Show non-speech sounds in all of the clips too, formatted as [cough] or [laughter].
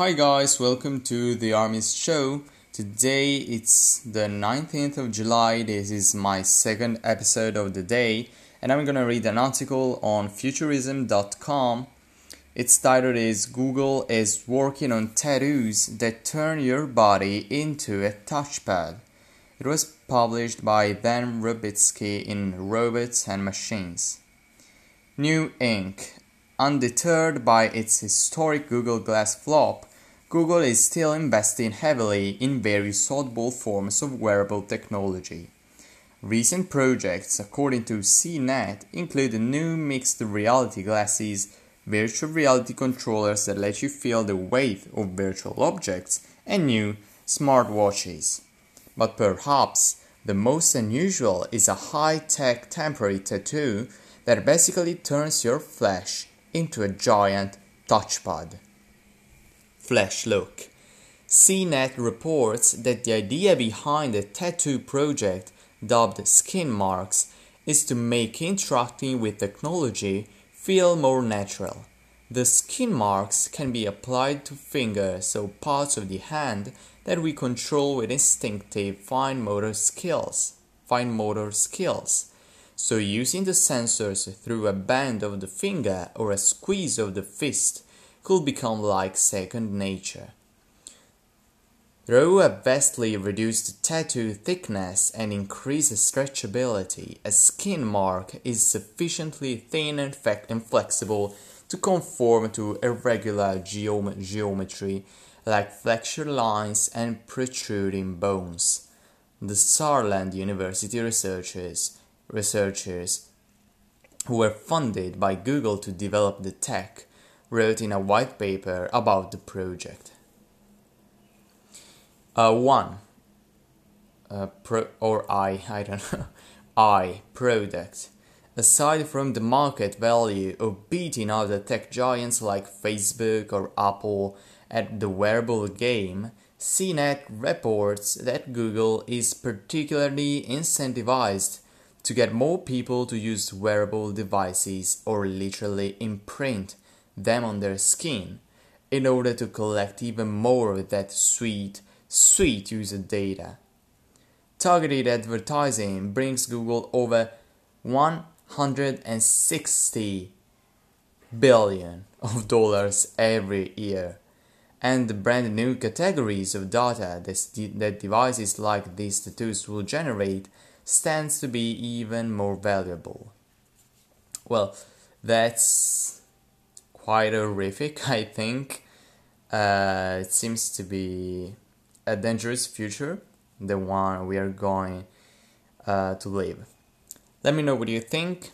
Hi guys, welcome to the Army's show. Today it's the 19th of July. This is my second episode of the day, and I'm gonna read an article on futurism.com. Its title is Google is working on tattoos that turn your body into a touchpad. It was published by Dan Robitzski in Robots and Machines. New Inc. Undeterred by its historic Google Glass flop, Google is still investing heavily in various oddball forms of wearable technology. Recent projects, according to CNET, include new mixed reality glasses, virtual reality controllers that let you feel the weight of virtual objects, and new smartwatches. But perhaps the most unusual is a high tech temporary tattoo that basically turns your flesh into a giant touchpad. Flesh look. CNET reports that the idea behind the tattoo project, dubbed Skin Marks, is to make interacting with technology feel more natural. The skin marks can be applied to fingers or parts of the hand that we control with instinctive fine motor skills. Fine motor skills. So using the sensors through a bend of the finger or a squeeze of the fist could become like second nature. Through a vastly reduced tattoo thickness and increased stretchability, a skin mark is sufficiently thin and, and flexible to conform to irregular geom- geometry like flexure lines and protruding bones. The Saarland University researchers researchers who were funded by Google to develop the tech wrote in a white paper about the project. Uh, one, uh, pro, or I, [laughs] I don't know, I, product. Aside from the market value of beating other tech giants like Facebook or Apple at the wearable game, CNET reports that Google is particularly incentivized to get more people to use wearable devices or literally imprint them on their skin in order to collect even more of that sweet, sweet user data. Targeted advertising brings Google over 160 billion of dollars every year. And the brand new categories of data that, that devices like these tattoos will generate stands to be even more valuable. Well, that's quite horrific, [laughs] I think. Uh, it seems to be a dangerous future, the one we are going uh, to live. Let me know what you think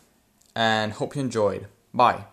and hope you enjoyed. Bye.